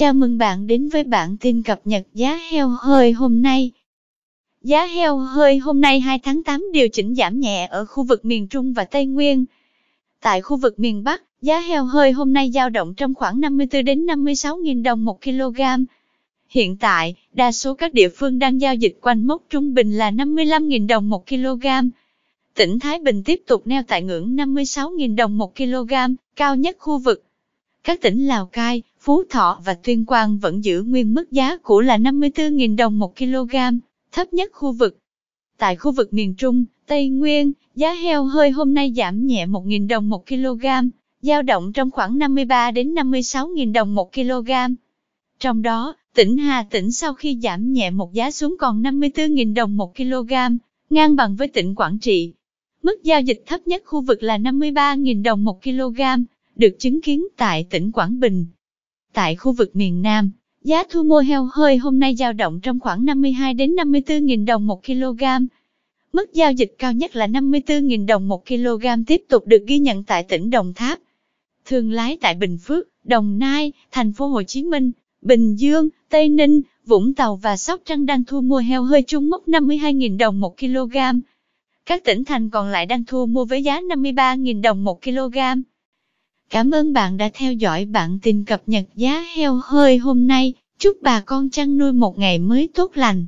Chào mừng bạn đến với bản tin cập nhật giá heo hơi hôm nay. Giá heo hơi hôm nay 2 tháng 8 điều chỉnh giảm nhẹ ở khu vực miền Trung và Tây Nguyên. Tại khu vực miền Bắc, giá heo hơi hôm nay dao động trong khoảng 54 đến 56 000 đồng một kg. Hiện tại, đa số các địa phương đang giao dịch quanh mốc trung bình là 55.000 đồng một kg. Tỉnh Thái Bình tiếp tục neo tại ngưỡng 56.000 đồng một kg, cao nhất khu vực. Các tỉnh Lào Cai, Phú Thọ và Tuyên Quang vẫn giữ nguyên mức giá cũ là 54.000 đồng một kg, thấp nhất khu vực. Tại khu vực miền Trung, Tây Nguyên, giá heo hơi hôm nay giảm nhẹ 1.000 đồng một kg, dao động trong khoảng 53 đến 56.000 đồng một kg. Trong đó, tỉnh Hà Tĩnh sau khi giảm nhẹ một giá xuống còn 54.000 đồng một kg, ngang bằng với tỉnh Quảng Trị. Mức giao dịch thấp nhất khu vực là 53.000 đồng một kg, được chứng kiến tại tỉnh Quảng Bình. Tại khu vực miền Nam, giá thu mua heo hơi hôm nay dao động trong khoảng 52 đến 54.000 đồng một kg. Mức giao dịch cao nhất là 54.000 đồng một kg tiếp tục được ghi nhận tại tỉnh Đồng Tháp. Thương lái tại Bình Phước, Đồng Nai, thành phố Hồ Chí Minh, Bình Dương, Tây Ninh, Vũng Tàu và Sóc Trăng đang thu mua heo hơi chung mốc 52.000 đồng một kg. Các tỉnh thành còn lại đang thu mua với giá 53.000 đồng một kg. Cảm ơn bạn đã theo dõi bản tin cập nhật giá heo hơi hôm nay. Chúc bà con chăn nuôi một ngày mới tốt lành.